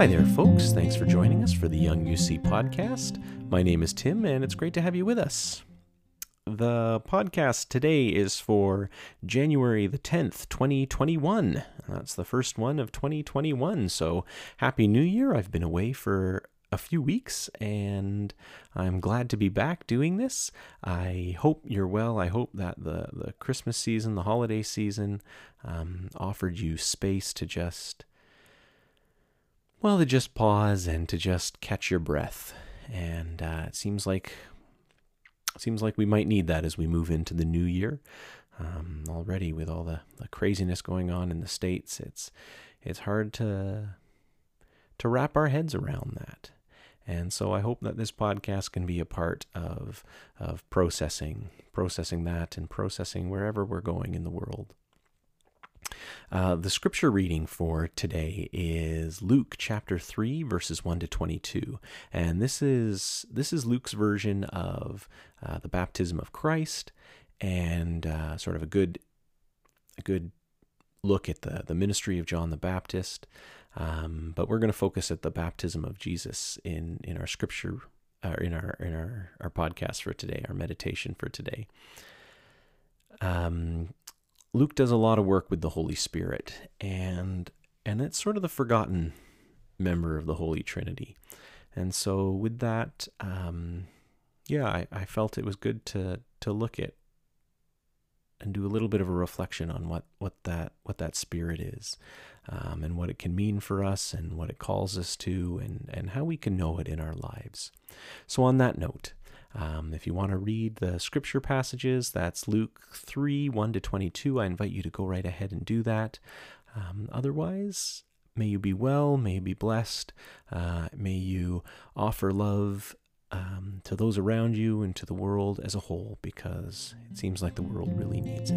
Hi there, folks. Thanks for joining us for the Young UC podcast. My name is Tim, and it's great to have you with us. The podcast today is for January the 10th, 2021. That's the first one of 2021. So, Happy New Year. I've been away for a few weeks and I'm glad to be back doing this. I hope you're well. I hope that the, the Christmas season, the holiday season, um, offered you space to just well, to just pause and to just catch your breath. And uh, it seems like it seems like we might need that as we move into the new year. Um, already, with all the, the craziness going on in the states, it's it's hard to to wrap our heads around that. And so I hope that this podcast can be a part of of processing processing that and processing wherever we're going in the world. Uh, the scripture reading for today is Luke chapter 3 verses 1 to 22 and this is this is Luke's version of uh, the baptism of Christ and uh, sort of a good a good look at the the ministry of John the Baptist. Um, but we're going to focus at the baptism of Jesus in in our scripture uh, in our in our our podcast for today our meditation for today. Um, Luke does a lot of work with the Holy Spirit, and and it's sort of the forgotten member of the Holy Trinity. And so with that, um, yeah, I, I felt it was good to to look at and do a little bit of a reflection on what what that what that spirit is, um, and what it can mean for us, and what it calls us to, and and how we can know it in our lives. So on that note, um, if you want to read the scripture passages, that's Luke 3 1 to 22. I invite you to go right ahead and do that. Um, otherwise, may you be well, may you be blessed, uh, may you offer love um, to those around you and to the world as a whole, because it seems like the world really needs it.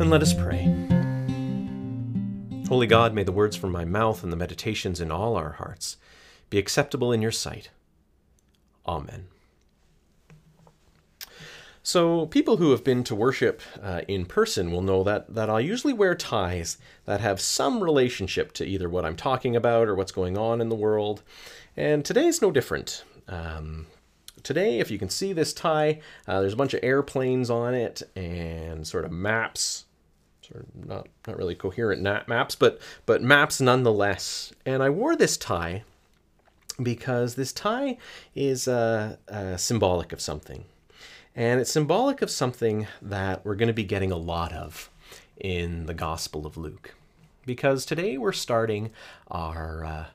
And let us pray. Holy God, may the words from my mouth and the meditations in all our hearts be acceptable in your sight. Amen. So, people who have been to worship uh, in person will know that, that I usually wear ties that have some relationship to either what I'm talking about or what's going on in the world. And today is no different. Um, today, if you can see this tie, uh, there's a bunch of airplanes on it and sort of maps sort of not not really coherent maps, but but maps nonetheless. And I wore this tie because this tie is uh, uh, symbolic of something, and it's symbolic of something that we're going to be getting a lot of in the Gospel of Luke, because today we're starting our uh,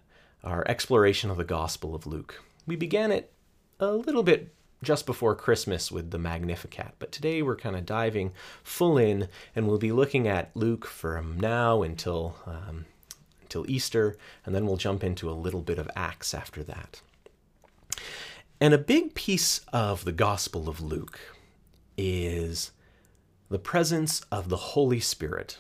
our exploration of the Gospel of Luke. We began it a little bit just before Christmas with the Magnificat. But today we're kind of diving full in, and we'll be looking at Luke from now until um, until Easter, and then we'll jump into a little bit of Acts after that. And a big piece of the Gospel of Luke is the presence of the Holy Spirit.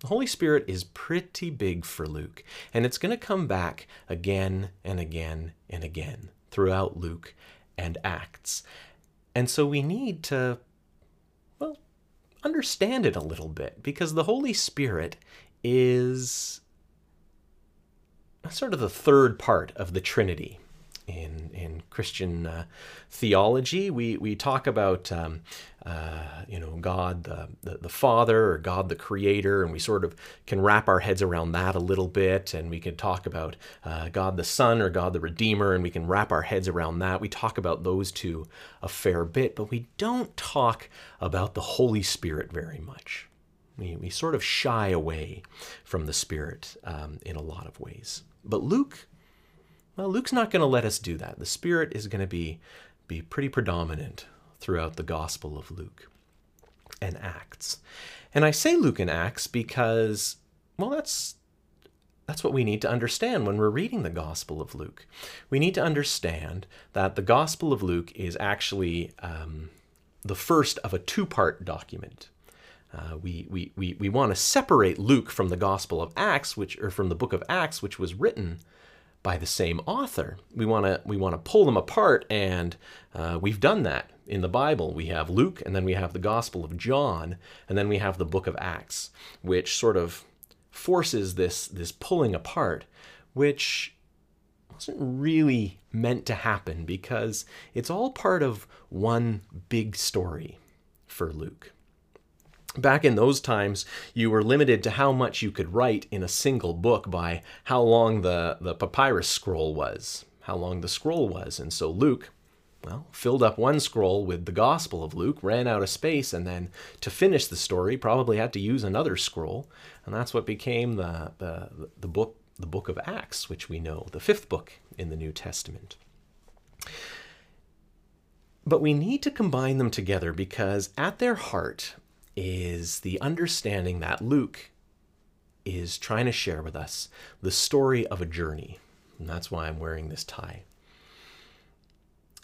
The Holy Spirit is pretty big for Luke, and it's going to come back again and again and again throughout Luke and Acts. And so we need to, well, understand it a little bit because the Holy Spirit is sort of the third part of the Trinity in in Christian uh, theology. We we talk about um, uh, you know God the, the, the Father or God the Creator, and we sort of can wrap our heads around that a little bit. And we can talk about uh, God the Son or God the Redeemer, and we can wrap our heads around that. We talk about those two a fair bit, but we don't talk about the Holy Spirit very much. We, we sort of shy away from the Spirit um, in a lot of ways. But Luke well, Luke's not going to let us do that. The Spirit is going to be, be pretty predominant throughout the Gospel of Luke and Acts. And I say Luke and Acts because, well, that's that's what we need to understand when we're reading the Gospel of Luke. We need to understand that the Gospel of Luke is actually um, the first of a two part document. Uh, we we, we, we want to separate Luke from the Gospel of Acts, which or from the book of Acts, which was written by the same author. We want to we want to pull them apart, and uh, we've done that in the Bible. We have Luke, and then we have the Gospel of John, and then we have the book of Acts, which sort of forces this, this pulling apart, which wasn't really meant to happen because it's all part of one big story for Luke. Back in those times, you were limited to how much you could write in a single book by how long the, the papyrus scroll was, how long the scroll was. And so Luke, well, filled up one scroll with the Gospel of Luke, ran out of space, and then to finish the story, probably had to use another scroll. And that's what became the, the, the book the book of Acts, which we know, the fifth book in the New Testament. But we need to combine them together because at their heart is the understanding that Luke is trying to share with us the story of a journey. And that's why I'm wearing this tie.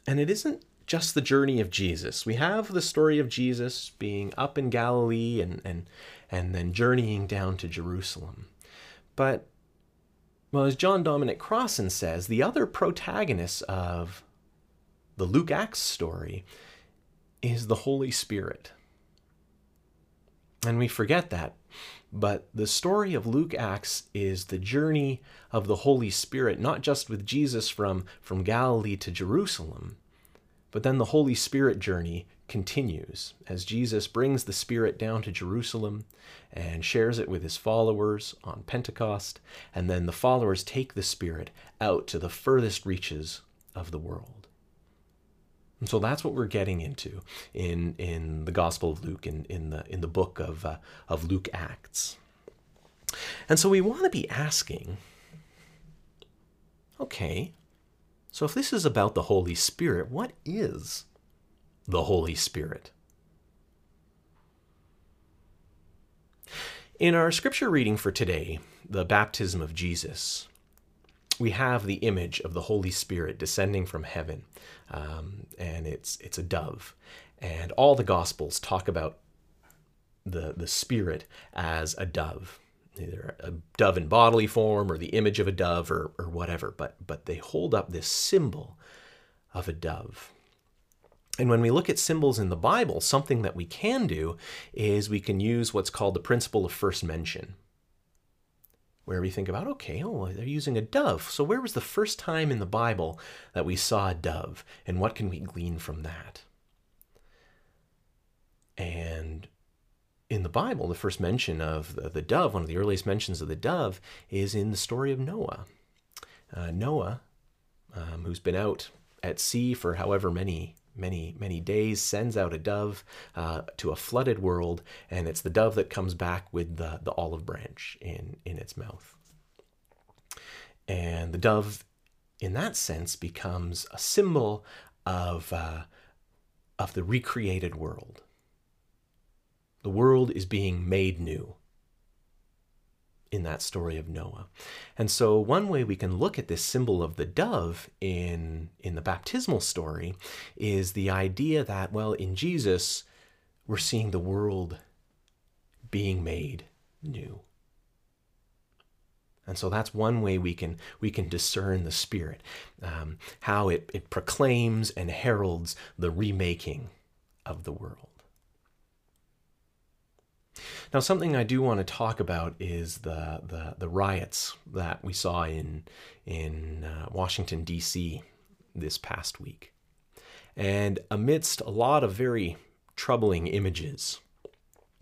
And it isn't just the journey of Jesus. We have the story of Jesus being up in Galilee and, and, and then journeying down to Jerusalem. But, well, as John Dominic Crossan says, the other protagonist of the Luke Acts story is the Holy Spirit. And we forget that. But the story of Luke Acts is the journey of the Holy Spirit, not just with Jesus from, from Galilee to Jerusalem, but then the Holy Spirit journey continues as Jesus brings the Spirit down to Jerusalem and shares it with his followers on Pentecost, and then the followers take the Spirit out to the furthest reaches of the world. And so that's what we're getting into in, in the Gospel of Luke, in, in, the, in the book of, uh, of Luke Acts. And so we want to be asking okay, so if this is about the Holy Spirit, what is the Holy Spirit? In our scripture reading for today, the baptism of Jesus, we have the image of the Holy Spirit descending from heaven, um, and it's it's a dove, and all the Gospels talk about the the Spirit as a dove, either a dove in bodily form or the image of a dove or or whatever, but but they hold up this symbol of a dove. And when we look at symbols in the Bible, something that we can do is we can use what's called the principle of first mention where we think about, okay, oh, they're using a dove. So where was the first time in the Bible that we saw a dove? And what can we glean from that? And in the Bible, the first mention of the, the dove, one of the earliest mentions of the dove, is in the story of Noah. Uh, Noah, um, who's been out at sea for however many many, many days, sends out a dove uh, to a flooded world, and it's the dove that comes back with the, the olive branch in, in its mouth. And the dove, in that sense, becomes a symbol of, uh, of the recreated world. The world is being made new in that story of Noah. And so one way we can look at this symbol of the dove in in the baptismal story is the idea that well in Jesus we're seeing the world being made new. And so that's one way we can we can discern the Spirit, um, how it, it proclaims and heralds the remaking of the world. Now, something I do want to talk about is the, the, the riots that we saw in, in uh, Washington, D.C. this past week. And amidst a lot of very troubling images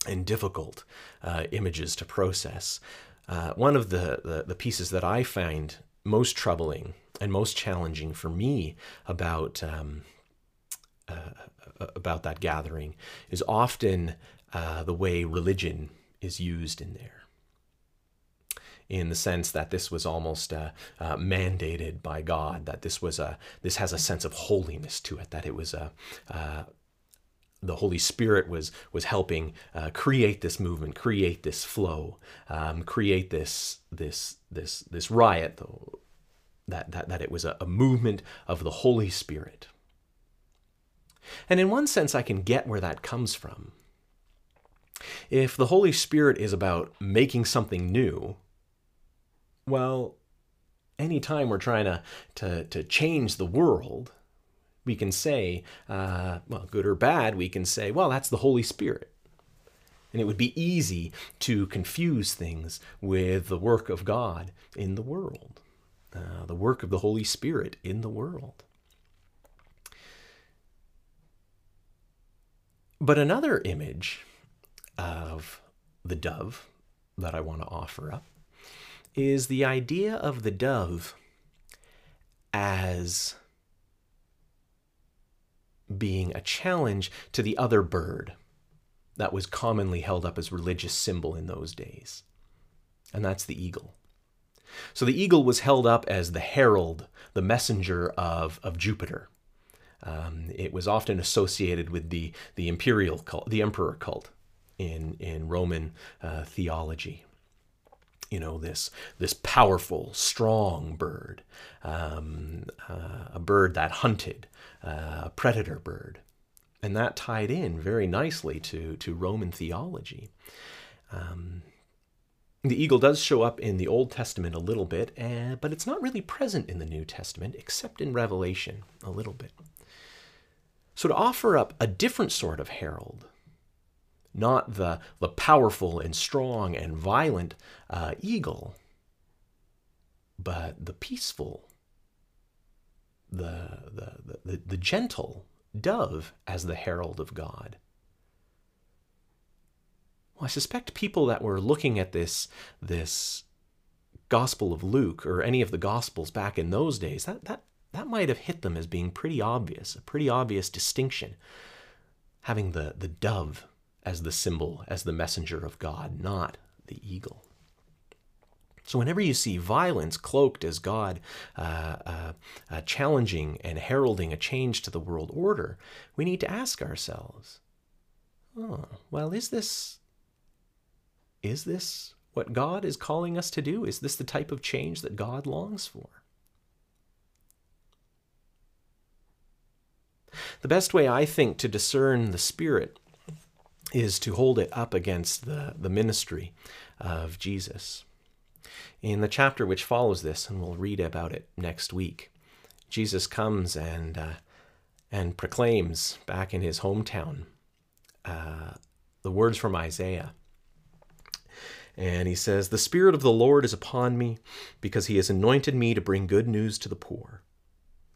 and difficult uh, images to process, uh, one of the, the, the pieces that I find most troubling and most challenging for me about um, uh, about that gathering is often uh, the way religion is used in there. In the sense that this was almost uh, uh, mandated by God, that this was a this has a sense of holiness to it, that it was a uh, the Holy Spirit was was helping uh, create this movement, create this flow, um, create this this this this riot. That that that it was a, a movement of the Holy Spirit. And in one sense, I can get where that comes from. If the Holy Spirit is about making something new, well, anytime we're trying to, to, to change the world, We can say, uh, well, good or bad, we can say, well, that's the Holy Spirit. And it would be easy to confuse things with the work of God in the world, uh, the work of the Holy Spirit in the world. But another image of the dove that I want to offer up is the idea of the dove as being a challenge to the other bird that was commonly held up as religious symbol in those days. And that's the eagle. So the eagle was held up as the herald, the messenger of, of Jupiter. Um, it was often associated with the, the imperial cult, the emperor cult in, in Roman uh, theology. You know, this, this powerful, strong bird, um, uh, a bird that hunted, uh, a predator bird. And that tied in very nicely to, to Roman theology. Um, the eagle does show up in the Old Testament a little bit, uh, but it's not really present in the New Testament, except in Revelation a little bit. So to offer up a different sort of herald, not the, the powerful and strong and violent uh, eagle, but the peaceful, the, the, the, the gentle dove as the herald of God. Well, I suspect people that were looking at this, this Gospel of Luke or any of the Gospels back in those days, that, that, that might have hit them as being pretty obvious, a pretty obvious distinction, having the, the dove as the symbol, as the messenger of God, not the eagle. So, whenever you see violence cloaked as God uh, uh, uh, challenging and heralding a change to the world order, we need to ask ourselves, oh, well, is this, is this what God is calling us to do? Is this the type of change that God longs for? The best way, I think, to discern the Spirit is to hold it up against the, the ministry of Jesus. In the chapter which follows this, and we'll read about it next week, Jesus comes and uh, and proclaims back in his hometown uh, the words from Isaiah. And he says, The Spirit of the Lord is upon me, because he has anointed me to bring good news to the poor.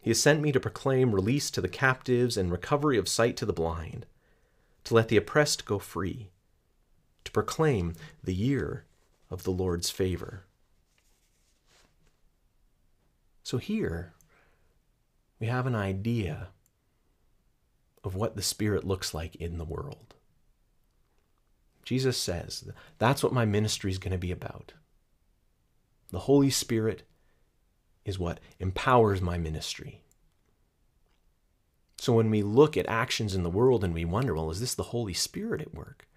He has sent me to proclaim release to the captives and recovery of sight to the blind, to let the oppressed go free, to proclaim the year of the Lord's favor. So here we have an idea of what the Spirit looks like in the world. Jesus says, That's what my ministry is going to be about. The Holy Spirit is what empowers my ministry. So when we look at actions in the world and we wonder, well, is this the Holy Spirit at work?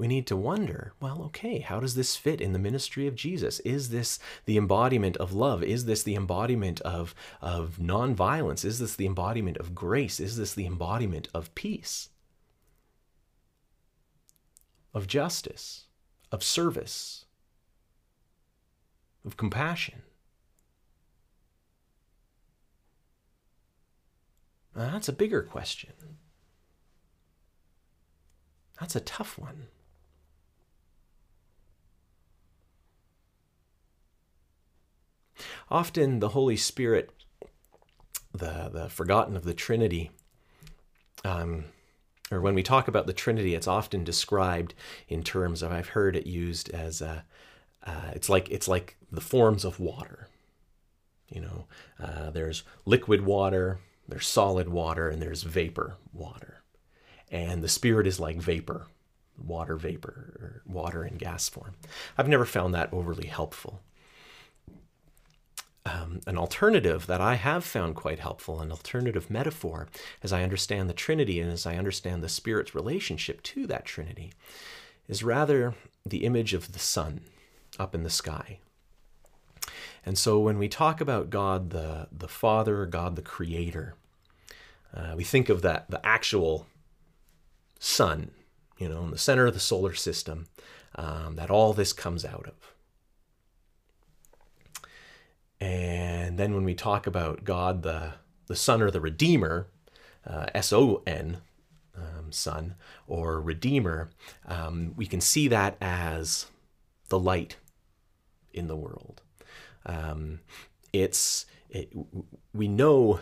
we need to wonder well, okay, how does this fit in the ministry of Jesus? Is this the embodiment of love? Is this the embodiment of, of nonviolence? Is this the embodiment of grace? Is this the embodiment of peace? Of justice? Of service? Of compassion? Now, that's a bigger question. That's a tough one. Often the Holy Spirit, the, the forgotten of the Trinity, um, or when we talk about the Trinity, it's often described in terms of, I've heard it used as, a, uh, it's, like, it's like the forms of water. You know, uh, there's liquid water, there's solid water, and there's vapor water. And the Spirit is like vapor, water vapor, or water in gas form. I've never found that overly helpful um, an alternative that I have found quite helpful, an alternative metaphor, as I understand the Trinity and as I understand the Spirit's relationship to that Trinity, is rather the image of the sun up in the sky. And so when we talk about God the, the Father, God the Creator, uh, we think of that the actual sun, you know, in the center of the solar system, um, that all this comes out of. And then when we talk about God the, the Son or the Redeemer, uh, S O N, um, Son, or Redeemer, um, we can see that as the light in the world. Um, it's it, we know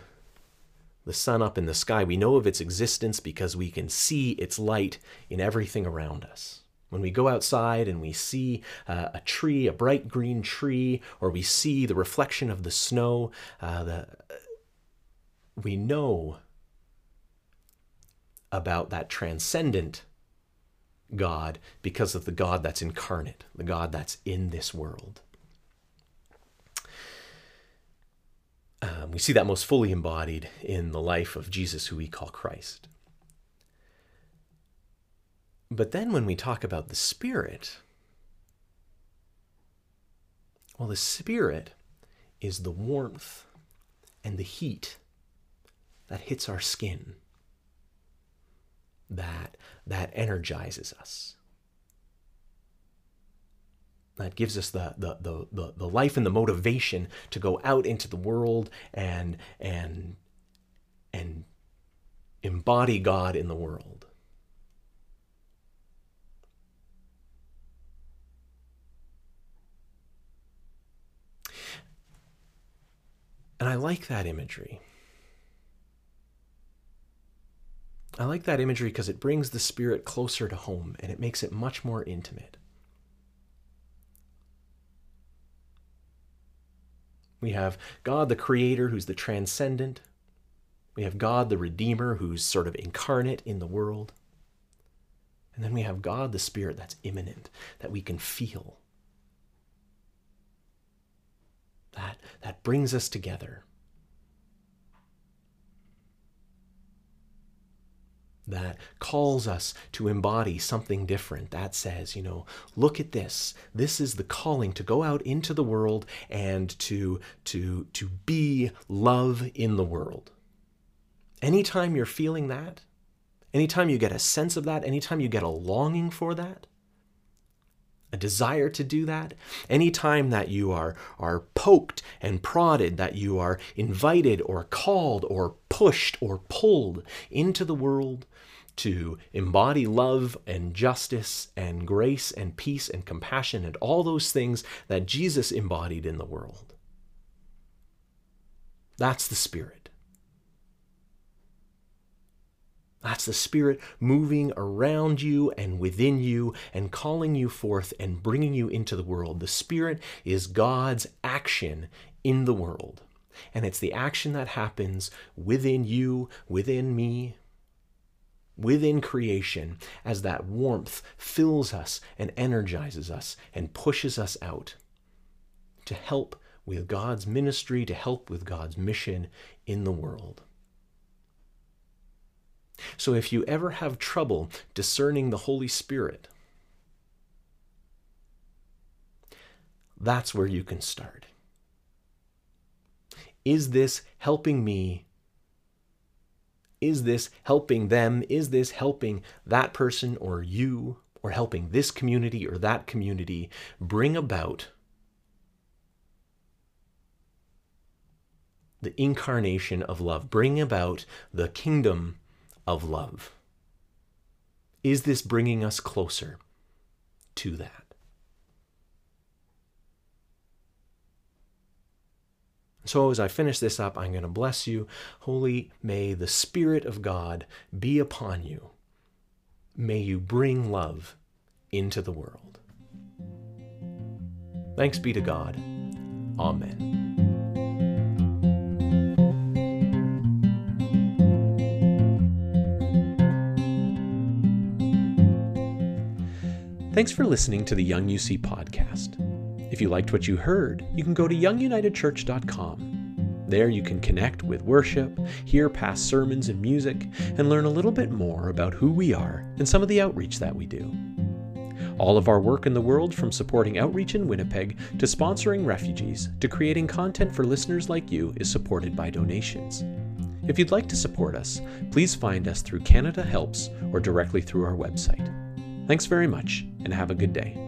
the sun up in the sky. We know of its existence because we can see its light in everything around us. When we go outside and we see uh, a tree, a bright green tree, or we see the reflection of the snow, uh, the, we know about that transcendent God because of the God that's incarnate, the God that's in this world. Um, we see that most fully embodied in the life of Jesus, who we call Christ. But then when we talk about the Spirit, well, the Spirit is the warmth and the heat that hits our skin, that, that energizes us that gives us the, the, the, the, the life and the motivation to go out into the world and, and, and embody God in the world. And I like that imagery. I like that imagery because it brings the spirit closer to home and it makes it much more intimate. We have God the Creator, who's the transcendent. We have God the Redeemer, who's sort of incarnate in the world. And then we have God the Spirit that's immanent, that we can feel. That, that brings us together. That calls us to embody something different. That says, you know, look at this. This is the calling to go out into the world and to to to be love in the world. Anytime you're feeling that, anytime you get a sense of that, anytime you get a longing for that, a desire to do that, anytime that you are, are poked and prodded, that you are invited or called or pushed or pulled into the world to embody love and justice and grace and peace and compassion and all those things that Jesus embodied in the world. That's the Spirit. That's the Spirit moving around you and within you and calling you forth and bringing you into the world. The Spirit is God's action in the world. And it's the action that happens within you, within me, within creation as that warmth fills us and energizes us and pushes us out to help with God's ministry, to help with God's mission in the world. So if you ever have trouble discerning the Holy Spirit, that's where you can start. Is this helping me? Is this helping them? Is this helping that person or you or helping this community or that community bring about the incarnation of love, bring about the kingdom of love? Is this bringing us closer to that? So, as I finish this up, I'm going to bless you. Holy, may the Spirit of God be upon you. May you bring love into the world. Thanks be to God. Amen. Thanks for listening to the Young UC podcast. If you liked what you heard, you can go to youngunitedchurch.com. There you can connect with worship, hear past sermons and music, and learn a little bit more about who we are and some of the outreach that we do. All of our work in the world, from supporting outreach in Winnipeg to sponsoring refugees to creating content for listeners like you, is supported by donations. If you'd like to support us, please find us through Canada Helps or directly through our website. Thanks very much, and have a good day.